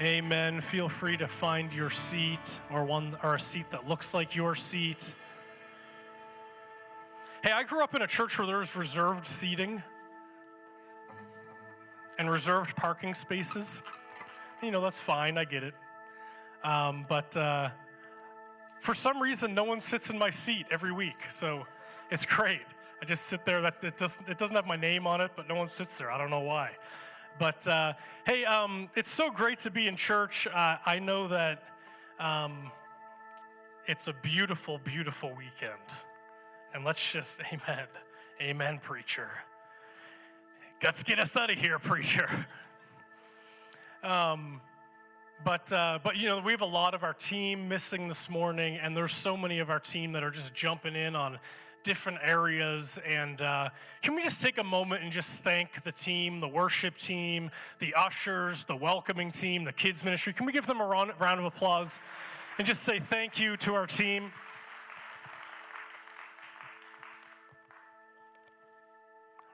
Amen. Feel free to find your seat or one or a seat that looks like your seat. Hey, I grew up in a church where there was reserved seating and reserved parking spaces. You know, that's fine, I get it. Um, but uh, for some reason, no one sits in my seat every week, so it's great. I just sit there. That it doesn't it doesn't have my name on it, but no one sits there. I don't know why. But uh, hey, um, it's so great to be in church. Uh, I know that um, it's a beautiful, beautiful weekend. And let's just, amen, amen, preacher. Let's get us out of here, preacher. Um, but uh, but you know we have a lot of our team missing this morning, and there's so many of our team that are just jumping in on different areas. And uh, can we just take a moment and just thank the team, the worship team, the ushers, the welcoming team, the kids ministry? Can we give them a round, of applause and just say thank you to our team?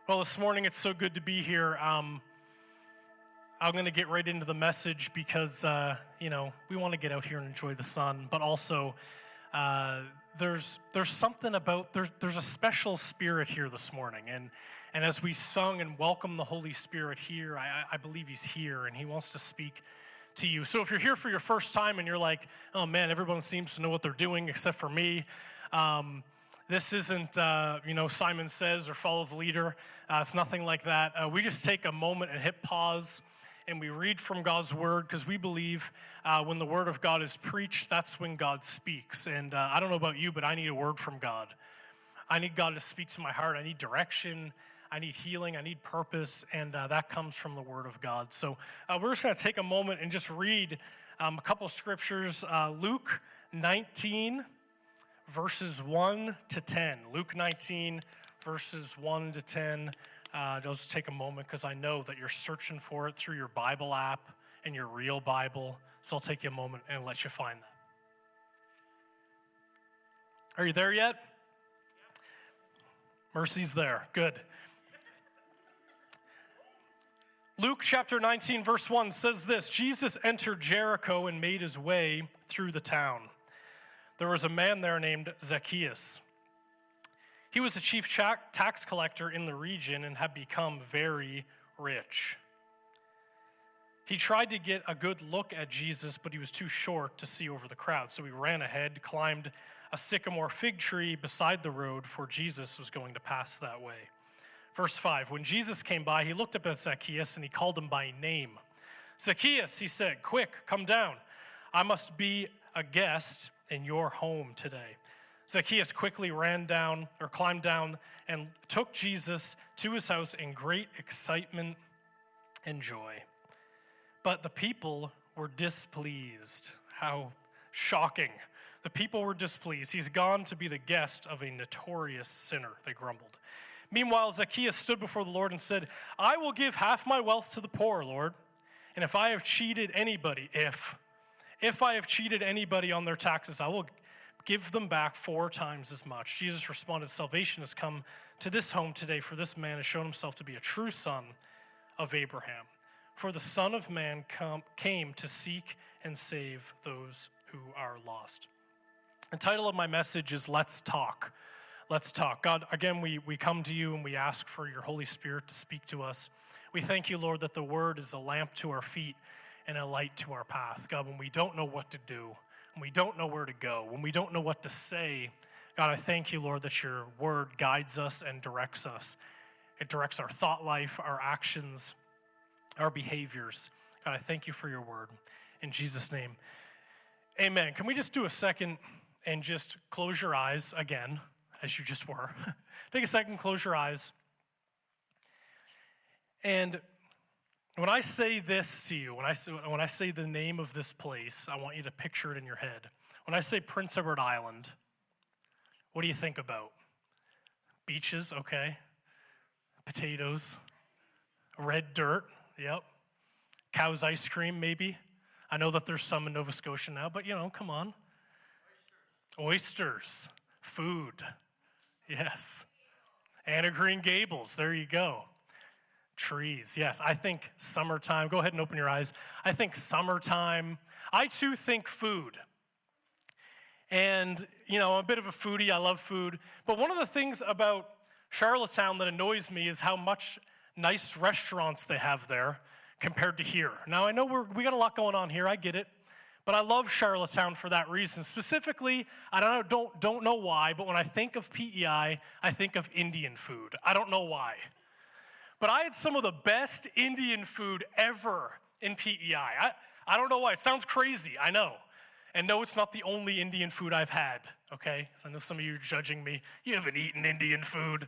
Well, this morning it's so good to be here. Um, I'm going to get right into the message because, uh, you know, we want to get out here and enjoy the sun, but also uh, there's, there's something about, there, there's a special spirit here this morning. And, and as we sung and welcome the Holy Spirit here, I, I believe He's here and He wants to speak to you. So if you're here for your first time and you're like, oh man, everyone seems to know what they're doing except for me, um, this isn't, uh, you know, Simon Says or Follow the Leader. Uh, it's nothing like that. Uh, we just take a moment and hit pause and we read from God's Word because we believe uh, when the Word of God is preached, that's when God speaks. And uh, I don't know about you, but I need a word from God. I need God to speak to my heart. I need direction. I need healing. I need purpose. And uh, that comes from the Word of God. So we're just going to take a moment and just read um, a couple scriptures. Luke 19 verses 1 to 10. Luke 19, verses 1 to 10. Uh, just take a moment because I know that you're searching for it through your Bible app and your real Bible. So I'll take you a moment and let you find that. Are you there yet? Mercy's there. Good. Luke chapter 19, verse 1 says this Jesus entered Jericho and made his way through the town there was a man there named Zacchaeus. He was the chief tax collector in the region and had become very rich. He tried to get a good look at Jesus, but he was too short to see over the crowd. So he ran ahead, climbed a sycamore fig tree beside the road, for Jesus was going to pass that way. Verse 5 When Jesus came by, he looked up at Zacchaeus and he called him by name. Zacchaeus, he said, Quick, come down. I must be a guest in your home today. Zacchaeus quickly ran down or climbed down and took Jesus to his house in great excitement and joy. But the people were displeased. How shocking. The people were displeased. He's gone to be the guest of a notorious sinner, they grumbled. Meanwhile, Zacchaeus stood before the Lord and said, I will give half my wealth to the poor, Lord. And if I have cheated anybody, if if I have cheated anybody on their taxes, I will give them back four times as much. Jesus responded, Salvation has come to this home today, for this man has shown himself to be a true son of Abraham. For the Son of Man came to seek and save those who are lost. The title of my message is Let's Talk. Let's talk. God, again, we, we come to you and we ask for your Holy Spirit to speak to us. We thank you, Lord, that the word is a lamp to our feet and a light to our path. God, when we don't know what to do, when we don't know where to go, when we don't know what to say, God, I thank you, Lord, that your word guides us and directs us. It directs our thought life, our actions, our behaviors. God, I thank you for your word. In Jesus' name, amen. Can we just do a second and just close your eyes again, as you just were? Take a second, close your eyes. And when I say this to you, when I, say, when I say the name of this place, I want you to picture it in your head. When I say Prince Edward Island, what do you think about? Beaches, okay. Potatoes, red dirt, yep. Cow's ice cream, maybe. I know that there's some in Nova Scotia now, but you know, come on. Oysters, Oysters. food, yes. Anne of Green Gables, there you go. Trees, yes. I think summertime. Go ahead and open your eyes. I think summertime. I too think food. And, you know, I'm a bit of a foodie. I love food. But one of the things about Charlottetown that annoys me is how much nice restaurants they have there compared to here. Now, I know we're, we got a lot going on here. I get it. But I love Charlottetown for that reason. Specifically, I don't know, don't, don't know why, but when I think of PEI, I think of Indian food. I don't know why. But I had some of the best Indian food ever in PEI. I, I don't know why. It sounds crazy, I know. And no, it's not the only Indian food I've had, okay? So I know some of you are judging me. You haven't eaten Indian food.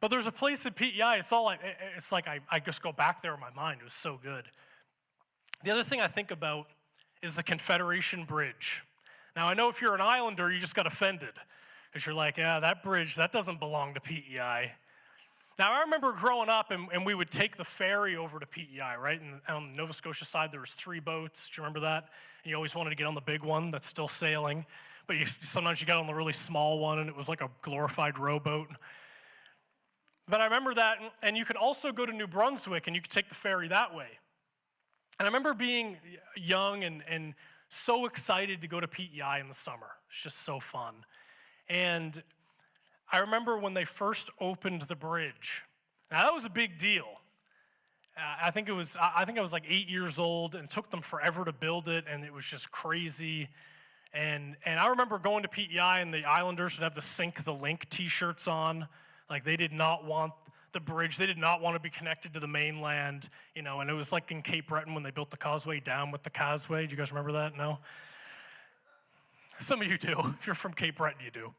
But there's a place in PEI, it's all, it's like I, I just go back there in my mind. It was so good. The other thing I think about is the Confederation Bridge. Now, I know if you're an islander, you just got offended because you're like, yeah, that bridge, that doesn't belong to PEI. Now, I remember growing up and, and we would take the ferry over to PEI, right? And on the Nova Scotia side, there was three boats. Do you remember that? And you always wanted to get on the big one that's still sailing. But you, sometimes you got on the really small one and it was like a glorified rowboat. But I remember that, and you could also go to New Brunswick and you could take the ferry that way. And I remember being young and, and so excited to go to PEI in the summer. It's just so fun. And I remember when they first opened the bridge. Now, that was a big deal. Uh, I think it was I think I was like 8 years old and took them forever to build it and it was just crazy. And and I remember going to PEI and the Islanders would have the sink the link t-shirts on. Like they did not want the bridge. They did not want to be connected to the mainland, you know, and it was like in Cape Breton when they built the causeway down with the causeway. Do you guys remember that? No? Some of you do. If you're from Cape Breton, you do.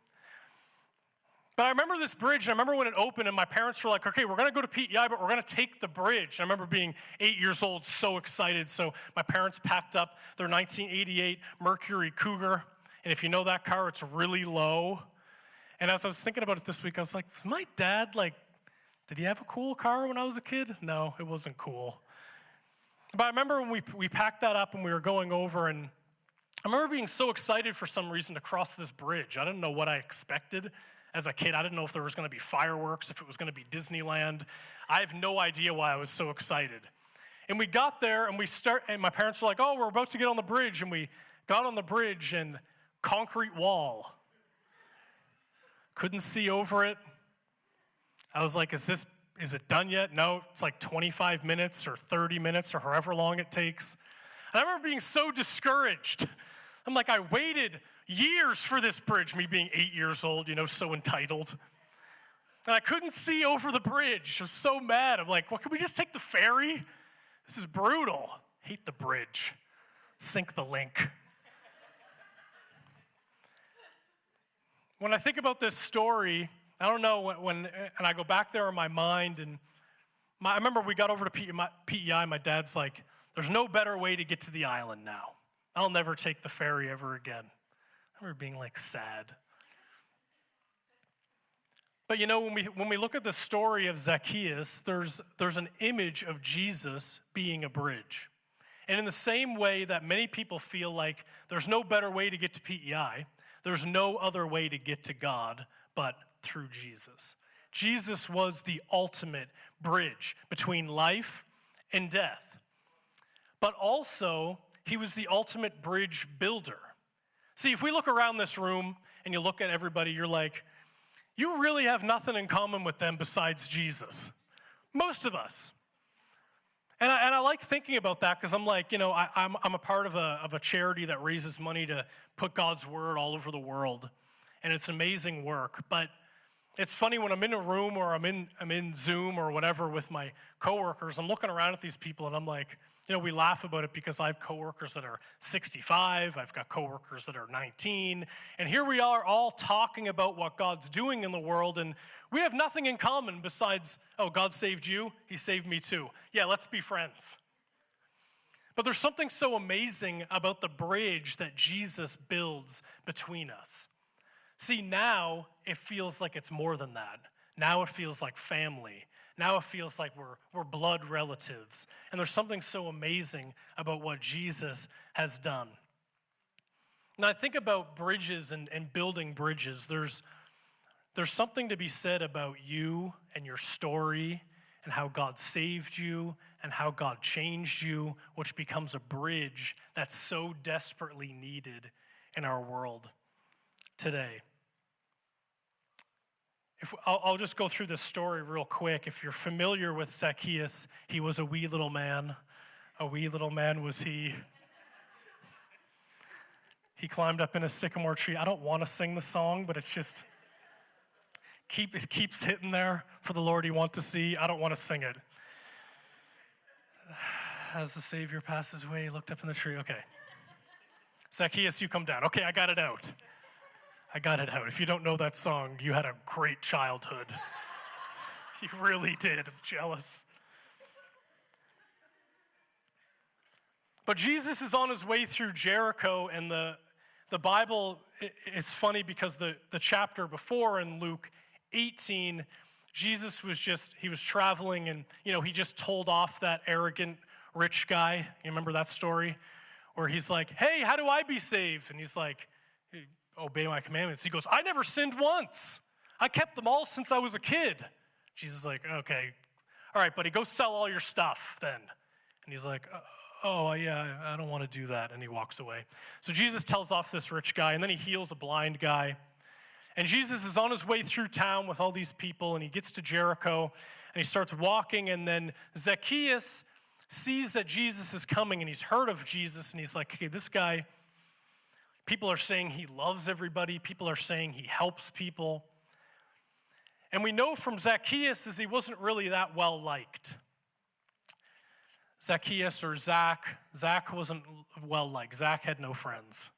But I remember this bridge, and I remember when it opened, and my parents were like, okay, we're gonna go to PEI, but we're gonna take the bridge. And I remember being eight years old, so excited. So my parents packed up their 1988 Mercury Cougar. And if you know that car, it's really low. And as I was thinking about it this week, I was like, was my dad like did he have a cool car when I was a kid? No, it wasn't cool. But I remember when we, we packed that up and we were going over, and I remember being so excited for some reason to cross this bridge. I didn't know what I expected as a kid. I didn't know if there was going to be fireworks, if it was going to be Disneyland. I have no idea why I was so excited. And we got there, and we start, and my parents were like, "Oh, we're about to get on the bridge," and we got on the bridge, and concrete wall. Couldn't see over it. I was like, is this, is it done yet? No, it's like 25 minutes or 30 minutes or however long it takes. And I remember being so discouraged. I'm like, I waited years for this bridge, me being eight years old, you know, so entitled. And I couldn't see over the bridge. I was so mad. I'm like, well, can we just take the ferry? This is brutal. Hate the bridge. Sink the link. when I think about this story, I don't know when, when, and I go back there in my mind, and my, I remember we got over to PEI. My dad's like, "There's no better way to get to the island now. I'll never take the ferry ever again." Remember being like sad. But you know, when we when we look at the story of Zacchaeus, there's there's an image of Jesus being a bridge. And in the same way that many people feel like there's no better way to get to PEI, there's no other way to get to God but through Jesus. Jesus was the ultimate bridge between life and death. But also, he was the ultimate bridge builder. See, if we look around this room and you look at everybody, you're like, you really have nothing in common with them besides Jesus. Most of us. And I, and I like thinking about that because I'm like, you know, I, I'm, I'm a part of a, of a charity that raises money to put God's word all over the world. And it's amazing work. But it's funny when I'm in a room or I'm in, I'm in Zoom or whatever with my coworkers, I'm looking around at these people and I'm like, you know, we laugh about it because I have coworkers that are 65, I've got coworkers that are 19, and here we are all talking about what God's doing in the world, and we have nothing in common besides, oh, God saved you, He saved me too. Yeah, let's be friends. But there's something so amazing about the bridge that Jesus builds between us. See, now it feels like it's more than that. Now it feels like family. Now it feels like we're, we're blood relatives. And there's something so amazing about what Jesus has done. Now, I think about bridges and, and building bridges. There's, there's something to be said about you and your story and how God saved you and how God changed you, which becomes a bridge that's so desperately needed in our world today. If, I'll, I'll just go through this story real quick. If you're familiar with Zacchaeus, he was a wee little man. A wee little man was he. He climbed up in a sycamore tree. I don't want to sing the song, but it's just keep, it keeps hitting there for the Lord you want to see. I don't want to sing it. As the Savior passes away, he looked up in the tree. Okay. Zacchaeus, you come down. Okay, I got it out. I got it out. If you don't know that song, you had a great childhood. you really did. I'm jealous. But Jesus is on his way through Jericho, and the, the Bible, it's funny because the, the chapter before in Luke 18, Jesus was just, he was traveling and, you know, he just told off that arrogant rich guy. You remember that story? Where he's like, hey, how do I be saved? And he's like, obey my commandments. He goes, I never sinned once. I kept them all since I was a kid. Jesus is like, okay, all right, buddy, go sell all your stuff then. And he's like, uh, oh, yeah, I don't want to do that. And he walks away. So Jesus tells off this rich guy, and then he heals a blind guy. And Jesus is on his way through town with all these people, and he gets to Jericho, and he starts walking, and then Zacchaeus sees that Jesus is coming, and he's heard of Jesus, and he's like, okay, this guy, people are saying he loves everybody, people are saying he helps people. And we know from Zacchaeus is he wasn't really that well liked. Zacchaeus or Zach, Zach wasn't well liked. Zach had no friends.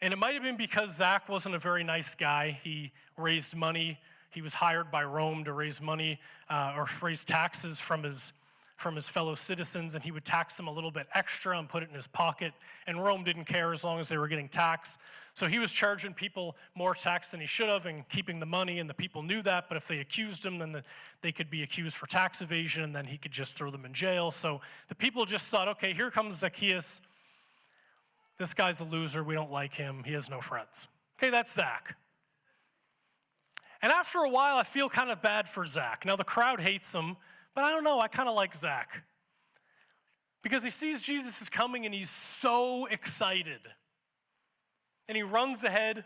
And it might have been because Zach wasn't a very nice guy. He raised money. He was hired by Rome to raise money uh, or raise taxes from his, from his fellow citizens, and he would tax them a little bit extra and put it in his pocket. And Rome didn't care as long as they were getting tax. So he was charging people more tax than he should have and keeping the money, and the people knew that. But if they accused him, then the, they could be accused for tax evasion, and then he could just throw them in jail. So the people just thought, okay, here comes Zacchaeus this guy's a loser. We don't like him. He has no friends. Okay, that's Zach. And after a while, I feel kind of bad for Zach. Now, the crowd hates him, but I don't know. I kind of like Zach because he sees Jesus is coming and he's so excited. And he runs ahead.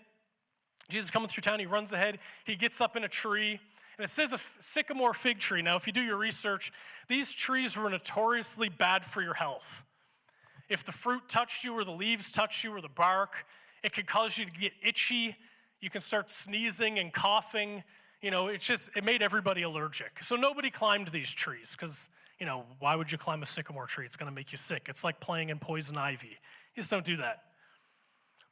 Jesus coming through town. He runs ahead. He gets up in a tree. And it says a sycamore fig tree. Now, if you do your research, these trees were notoriously bad for your health. If the fruit touched you or the leaves touched you or the bark, it could cause you to get itchy. You can start sneezing and coughing. You know, it just, it made everybody allergic. So nobody climbed these trees because, you know, why would you climb a sycamore tree? It's going to make you sick. It's like playing in poison ivy. You just don't do that.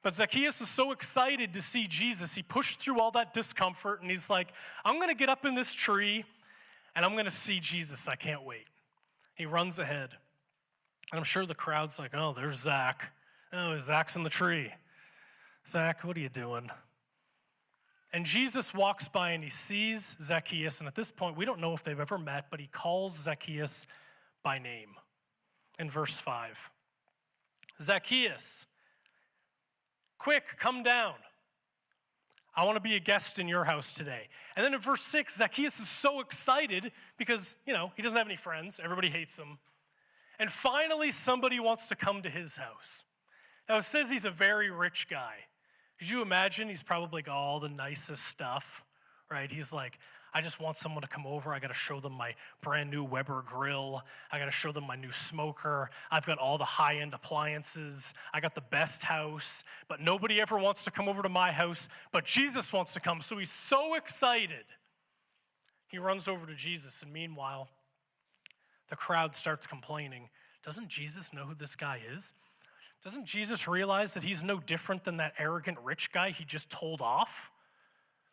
But Zacchaeus is so excited to see Jesus. He pushed through all that discomfort and he's like, I'm going to get up in this tree and I'm going to see Jesus. I can't wait. He runs ahead. And I'm sure the crowd's like, oh, there's Zach. Oh, Zach's in the tree. Zach, what are you doing? And Jesus walks by and he sees Zacchaeus. And at this point, we don't know if they've ever met, but he calls Zacchaeus by name in verse 5. Zacchaeus, quick, come down. I want to be a guest in your house today. And then in verse 6, Zacchaeus is so excited because, you know, he doesn't have any friends. Everybody hates him. And finally, somebody wants to come to his house. Now, it says he's a very rich guy. Could you imagine? He's probably got all the nicest stuff, right? He's like, I just want someone to come over. I got to show them my brand new Weber grill. I got to show them my new smoker. I've got all the high end appliances. I got the best house. But nobody ever wants to come over to my house, but Jesus wants to come. So he's so excited. He runs over to Jesus, and meanwhile, the crowd starts complaining. Doesn't Jesus know who this guy is? Doesn't Jesus realize that he's no different than that arrogant rich guy he just told off?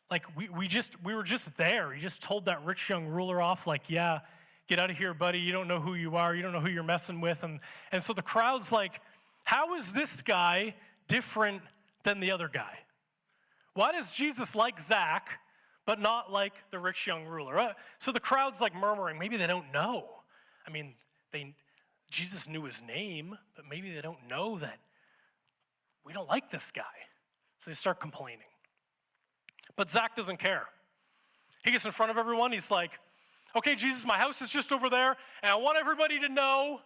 Like we, we just we were just there. He just told that rich young ruler off, like, yeah, get out of here, buddy. You don't know who you are, you don't know who you're messing with. And and so the crowd's like, how is this guy different than the other guy? Why does Jesus like Zach, but not like the rich young ruler? Uh, so the crowd's like murmuring, maybe they don't know. I mean, they, Jesus knew his name, but maybe they don't know that we don't like this guy. So they start complaining. But Zach doesn't care. He gets in front of everyone. He's like, Okay, Jesus, my house is just over there, and I want everybody to know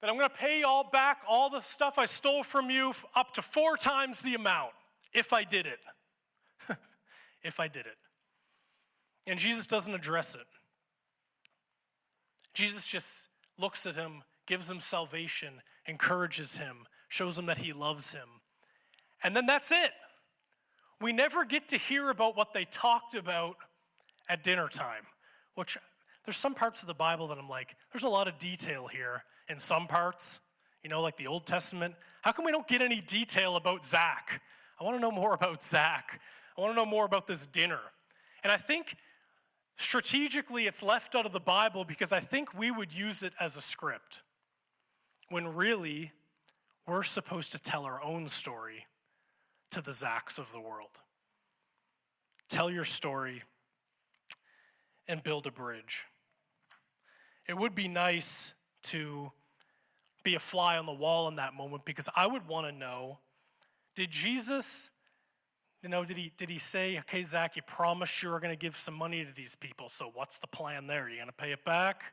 that I'm going to pay you all back all the stuff I stole from you up to four times the amount if I did it. if I did it. And Jesus doesn't address it. Jesus just looks at him, gives him salvation, encourages him, shows him that he loves him. And then that's it. We never get to hear about what they talked about at dinner time, which there's some parts of the Bible that I'm like, there's a lot of detail here in some parts, you know, like the Old Testament. How come we don't get any detail about Zach? I want to know more about Zach. I want to know more about this dinner. And I think strategically it's left out of the Bible because I think we would use it as a script when really we're supposed to tell our own story to the Zachs of the world. Tell your story and build a bridge. It would be nice to be a fly on the wall in that moment because I would want to know did Jesus, you know, did he, did he say, okay, Zach, you promised you were going to give some money to these people, so what's the plan there? Are you going to pay it back?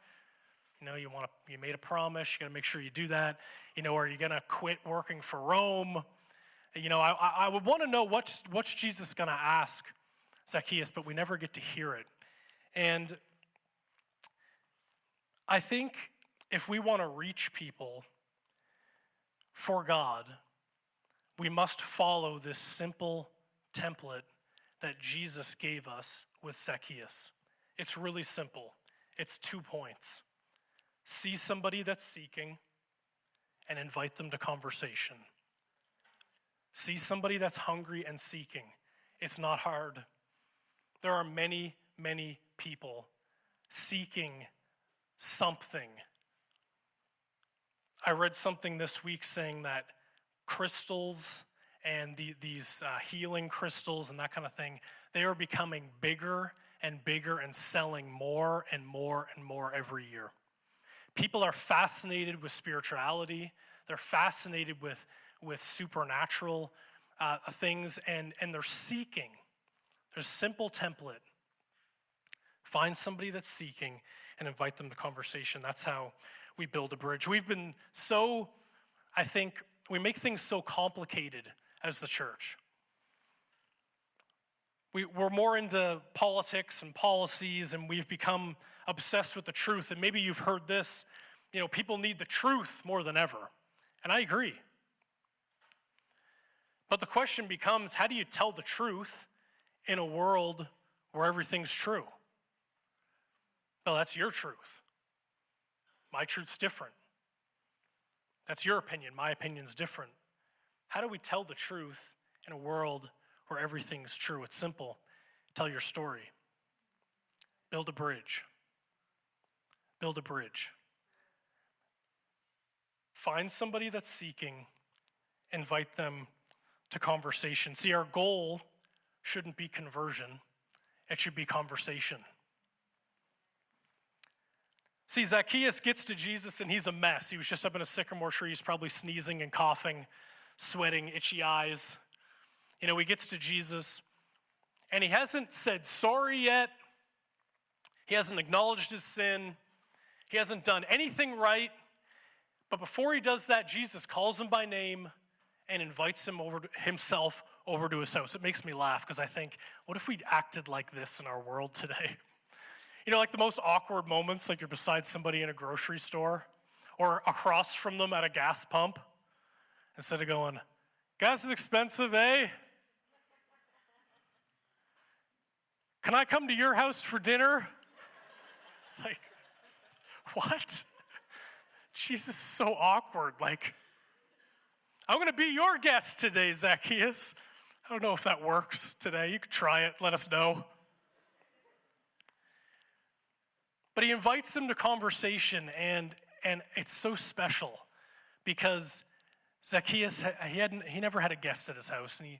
You know, you want to, you made a promise, you got to make sure you do that. You know, are you going to quit working for Rome? You know, I, I would want to know what's, what's Jesus going to ask Zacchaeus, but we never get to hear it. And I think if we want to reach people for God, we must follow this simple template that Jesus gave us with Zacchaeus. It's really simple. It's two points. See somebody that's seeking and invite them to conversation. See somebody that's hungry and seeking. It's not hard. There are many, many people seeking something. I read something this week saying that crystals and the, these uh, healing crystals and that kind of thing, they are becoming bigger and bigger and selling more and more and more every year. People are fascinated with spirituality, they're fascinated with, with supernatural uh, things, and, and they're seeking. There's a simple template. Find somebody that's seeking and invite them to conversation. That's how we build a bridge. We've been so, I think, we make things so complicated as the church. We, we're more into politics and policies, and we've become obsessed with the truth. And maybe you've heard this you know, people need the truth more than ever. And I agree. But the question becomes how do you tell the truth in a world where everything's true? Well, that's your truth. My truth's different. That's your opinion. My opinion's different. How do we tell the truth in a world where everything's true? It's simple. Tell your story. Build a bridge. Build a bridge. Find somebody that's seeking, invite them to conversation. See, our goal shouldn't be conversion, it should be conversation. See, Zacchaeus gets to Jesus and he's a mess. He was just up in a sycamore tree. He's probably sneezing and coughing, sweating, itchy eyes. You know, he gets to Jesus and he hasn't said sorry yet. He hasn't acknowledged his sin. He hasn't done anything right. But before he does that, Jesus calls him by name and invites him over to, himself over to his house. It makes me laugh because I think, what if we acted like this in our world today? You know, like the most awkward moments, like you're beside somebody in a grocery store or across from them at a gas pump, instead of going, gas is expensive, eh? Can I come to your house for dinner? It's like, what? Jesus is so awkward. Like, I'm going to be your guest today, Zacchaeus. I don't know if that works today. You could try it, let us know. But he invites them to conversation, and, and it's so special because Zacchaeus, he, hadn't, he never had a guest at his house, and he,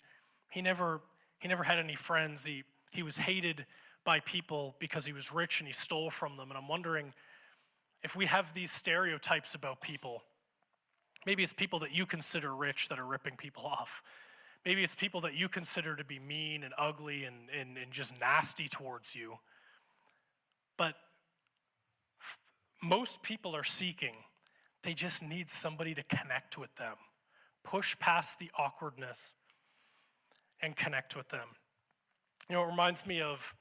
he, never, he never had any friends. He, he was hated by people because he was rich and he stole from them. And I'm wondering if we have these stereotypes about people. Maybe it's people that you consider rich that are ripping people off. Maybe it's people that you consider to be mean and ugly and, and, and just nasty towards you. But most people are seeking, they just need somebody to connect with them, push past the awkwardness and connect with them. You know, it reminds me of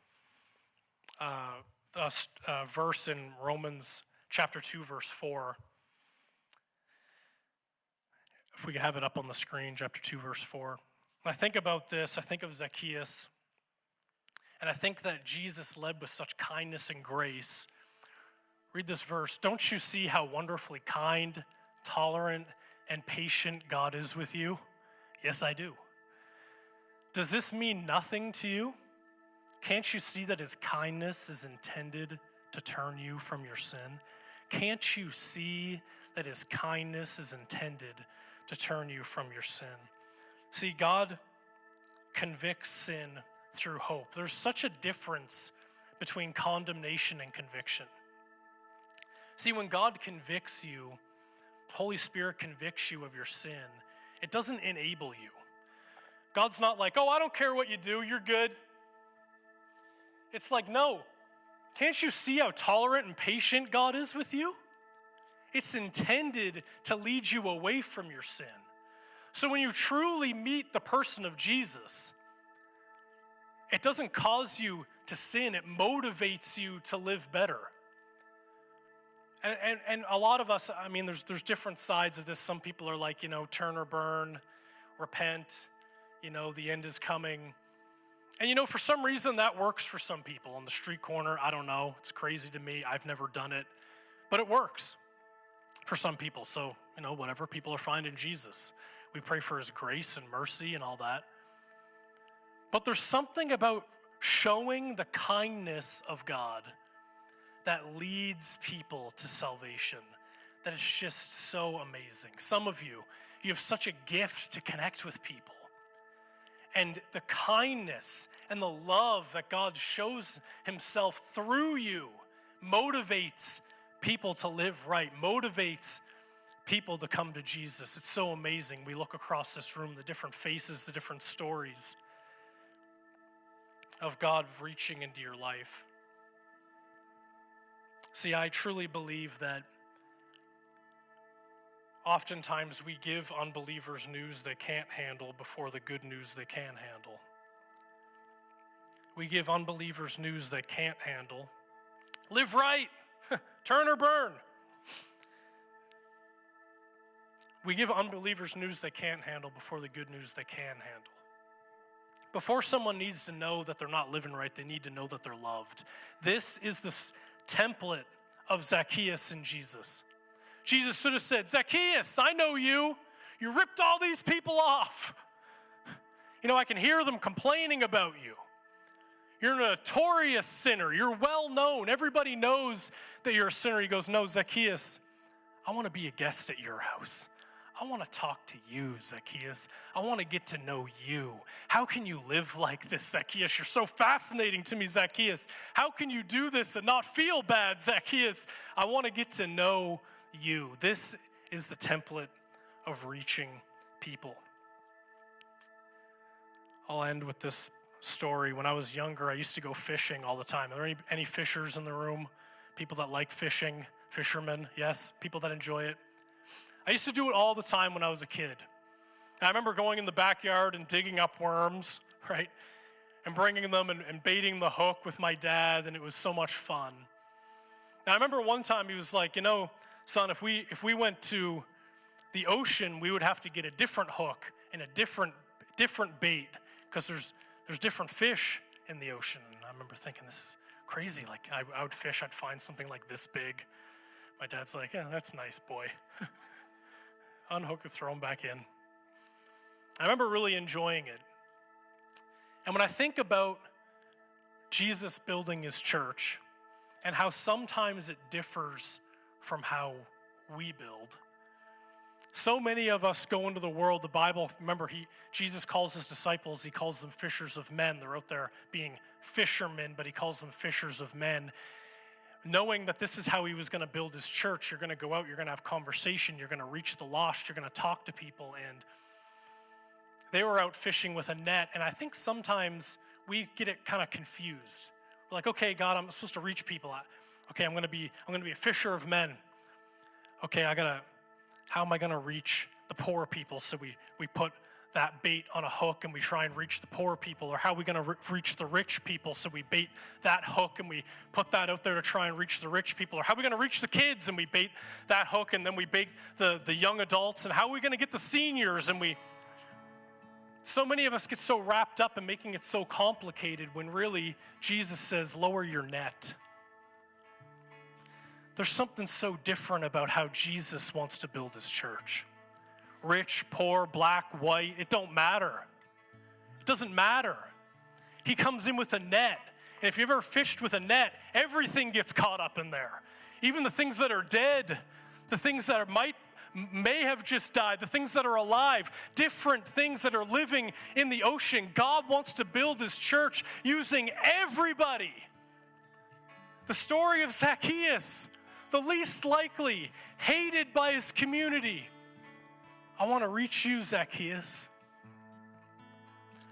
uh, a uh, verse in Romans chapter 2, verse 4. If we have it up on the screen, chapter 2, verse 4. When I think about this, I think of Zacchaeus, and I think that Jesus led with such kindness and grace. Read this verse Don't you see how wonderfully kind, tolerant, and patient God is with you? Yes, I do. Does this mean nothing to you? Can't you see that his kindness is intended to turn you from your sin? Can't you see that his kindness is intended to turn you from your sin? See, God convicts sin through hope. There's such a difference between condemnation and conviction. See, when God convicts you, Holy Spirit convicts you of your sin, it doesn't enable you. God's not like, oh, I don't care what you do, you're good. It's like, no, can't you see how tolerant and patient God is with you? It's intended to lead you away from your sin. So when you truly meet the person of Jesus, it doesn't cause you to sin, it motivates you to live better. And, and, and a lot of us, I mean, there's, there's different sides of this. Some people are like, you know, turn or burn, repent, you know, the end is coming. And you know, for some reason that works for some people on the street corner. I don't know. It's crazy to me. I've never done it. But it works for some people. So, you know, whatever people are finding Jesus. We pray for his grace and mercy and all that. But there's something about showing the kindness of God that leads people to salvation that is just so amazing. Some of you, you have such a gift to connect with people and the kindness and the love that God shows Himself through you motivates people to live right, motivates people to come to Jesus. It's so amazing. We look across this room, the different faces, the different stories of God reaching into your life. See, I truly believe that Oftentimes, we give unbelievers news they can't handle before the good news they can handle. We give unbelievers news they can't handle. Live right, turn or burn. We give unbelievers news they can't handle before the good news they can handle. Before someone needs to know that they're not living right, they need to know that they're loved. This is the template of Zacchaeus and Jesus. Jesus should have said, Zacchaeus, I know you. You ripped all these people off. You know, I can hear them complaining about you. You're a notorious sinner. You're well known. Everybody knows that you're a sinner. He goes, No, Zacchaeus, I want to be a guest at your house. I want to talk to you, Zacchaeus. I want to get to know you. How can you live like this, Zacchaeus? You're so fascinating to me, Zacchaeus. How can you do this and not feel bad, Zacchaeus? I want to get to know you. This is the template of reaching people. I'll end with this story. When I was younger, I used to go fishing all the time. Are there any, any fishers in the room? People that like fishing? Fishermen? Yes? People that enjoy it? I used to do it all the time when I was a kid. I remember going in the backyard and digging up worms, right? And bringing them and, and baiting the hook with my dad, and it was so much fun. And I remember one time he was like, You know, son, if we if we went to the ocean, we would have to get a different hook and a different different bait because there's there's different fish in the ocean. And I remember thinking this is crazy. Like I, I would fish, I'd find something like this big. My dad's like, yeah, that's nice, boy. Unhook and throw them back in. I remember really enjoying it. And when I think about Jesus building his church and how sometimes it differs from how we build. So many of us go into the world, the Bible, remember, he, Jesus calls his disciples, he calls them fishers of men. They're out there being fishermen, but he calls them fishers of men. Knowing that this is how he was going to build his church, you're going to go out, you're going to have conversation, you're going to reach the lost, you're going to talk to people. And they were out fishing with a net. And I think sometimes we get it kind of confused. We're like, okay, God, I'm supposed to reach people. Okay, I'm gonna be, I'm gonna be a fisher of men. Okay, I gotta, how am I gonna reach the poor people? So we we put that bait on a hook and we try and reach the poor people? Or how are we going to re- reach the rich people? So we bait that hook and we put that out there to try and reach the rich people? Or how are we going to reach the kids and we bait that hook and then we bait the, the young adults? And how are we going to get the seniors? And we, so many of us get so wrapped up in making it so complicated when really Jesus says, lower your net. There's something so different about how Jesus wants to build his church rich, poor, black, white, it don't matter. It doesn't matter. He comes in with a net. And if you've ever fished with a net, everything gets caught up in there. Even the things that are dead, the things that are, might may have just died, the things that are alive, different things that are living in the ocean. God wants to build his church using everybody. The story of Zacchaeus, the least likely, hated by his community, I want to reach you, Zacchaeus.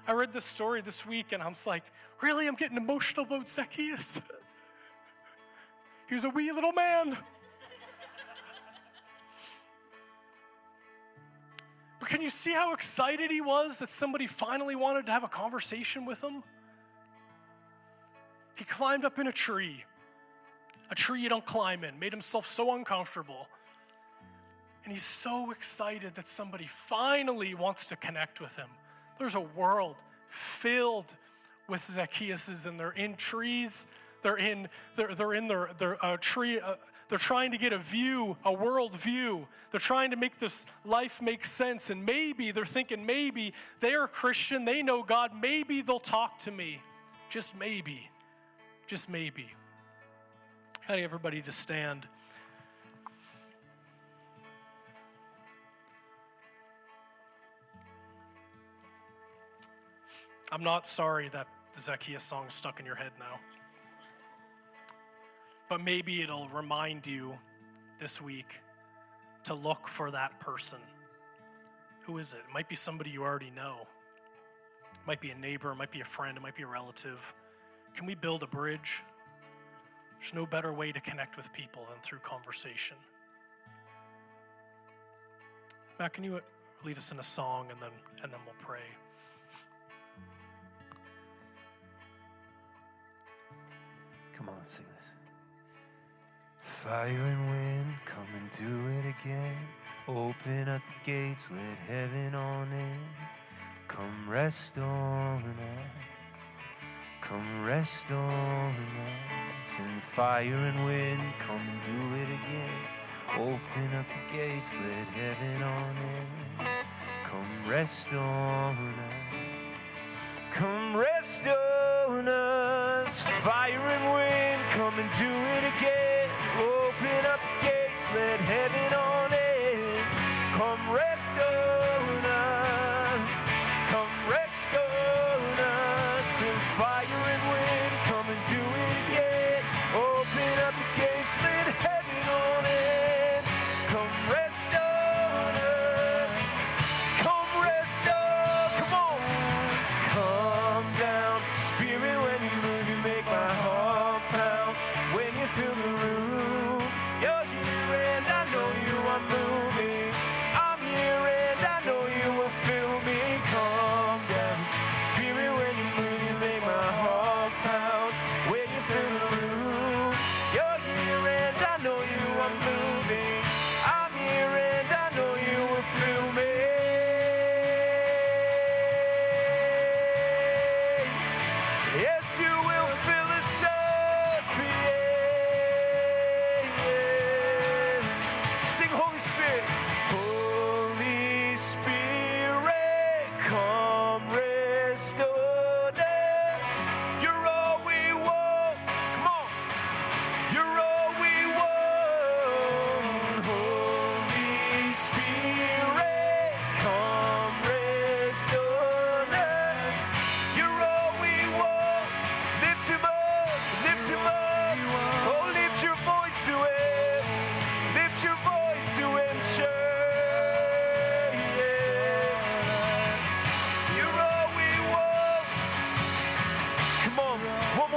I read this story this week and I was like, really? I'm getting emotional about Zacchaeus. he was a wee little man. but can you see how excited he was that somebody finally wanted to have a conversation with him? He climbed up in a tree, a tree you don't climb in, made himself so uncomfortable. And he's so excited that somebody finally wants to connect with him. There's a world filled with Zacchaeuses, and they're in trees. They're in they're, they're in their, their uh, tree. Uh, they're trying to get a view, a world view. They're trying to make this life make sense. And maybe they're thinking, maybe they're Christian, they know God, maybe they'll talk to me. Just maybe. Just maybe. I need everybody to stand. I'm not sorry that the Zacchaeus song stuck in your head now. But maybe it'll remind you this week to look for that person. Who is it? It might be somebody you already know. It might be a neighbor, it might be a friend, it might be a relative. Can we build a bridge? There's no better way to connect with people than through conversation. Matt, can you uh, lead us in a song and then and then we'll pray. Come on, let's sing this. Fire and wind, come and do it again. Open up the gates, let heaven on in. Come rest on us. Come rest on us. And fire and wind, come and do it again. Open up the gates, let heaven on in. Come rest on us. Come rest on us. Fire and wind, come and do it again. Open up the gates, let heaven on in. Come rest us.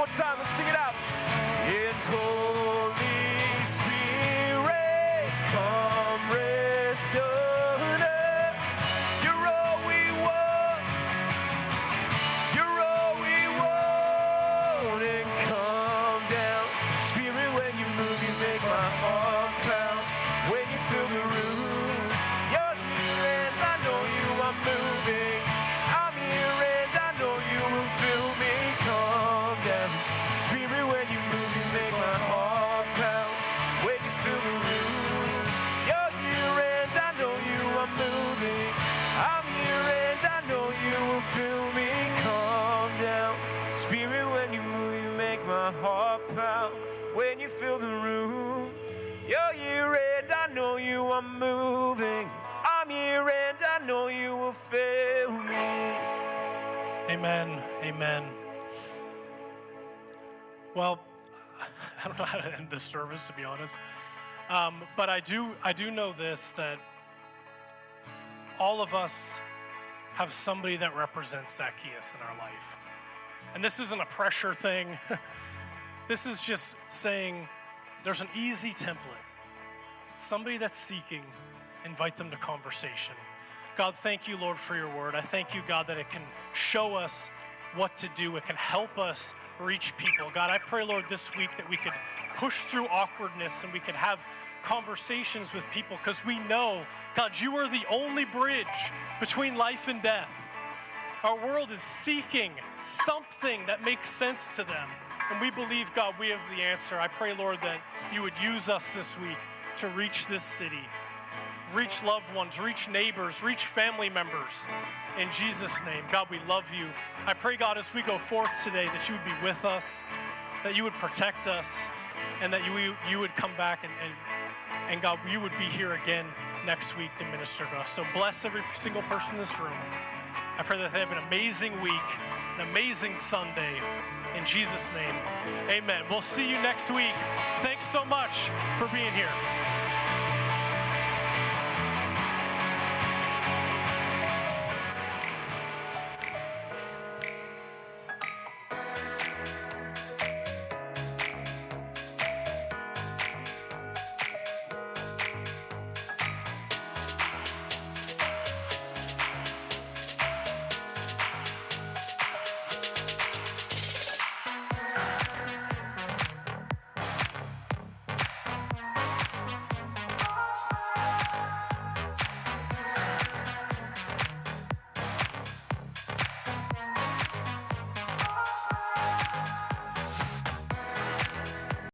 Time, let's sing it out. And Amen. Well, I don't know how to end this service, to be honest. Um, but I do, I do know this that all of us have somebody that represents Zacchaeus in our life. And this isn't a pressure thing. this is just saying there's an easy template. Somebody that's seeking, invite them to conversation. God, thank you, Lord, for your word. I thank you, God, that it can show us what to do. It can help us reach people. God, I pray, Lord, this week that we could push through awkwardness and we could have conversations with people because we know, God, you are the only bridge between life and death. Our world is seeking something that makes sense to them. And we believe, God, we have the answer. I pray, Lord, that you would use us this week to reach this city, reach loved ones, reach neighbors, reach family members. In Jesus' name, God, we love you. I pray, God, as we go forth today, that you would be with us, that you would protect us, and that you, you would come back and, and, and God, you would be here again next week to minister to us. So bless every single person in this room. I pray that they have an amazing week, an amazing Sunday. In Jesus' name, amen. We'll see you next week. Thanks so much for being here.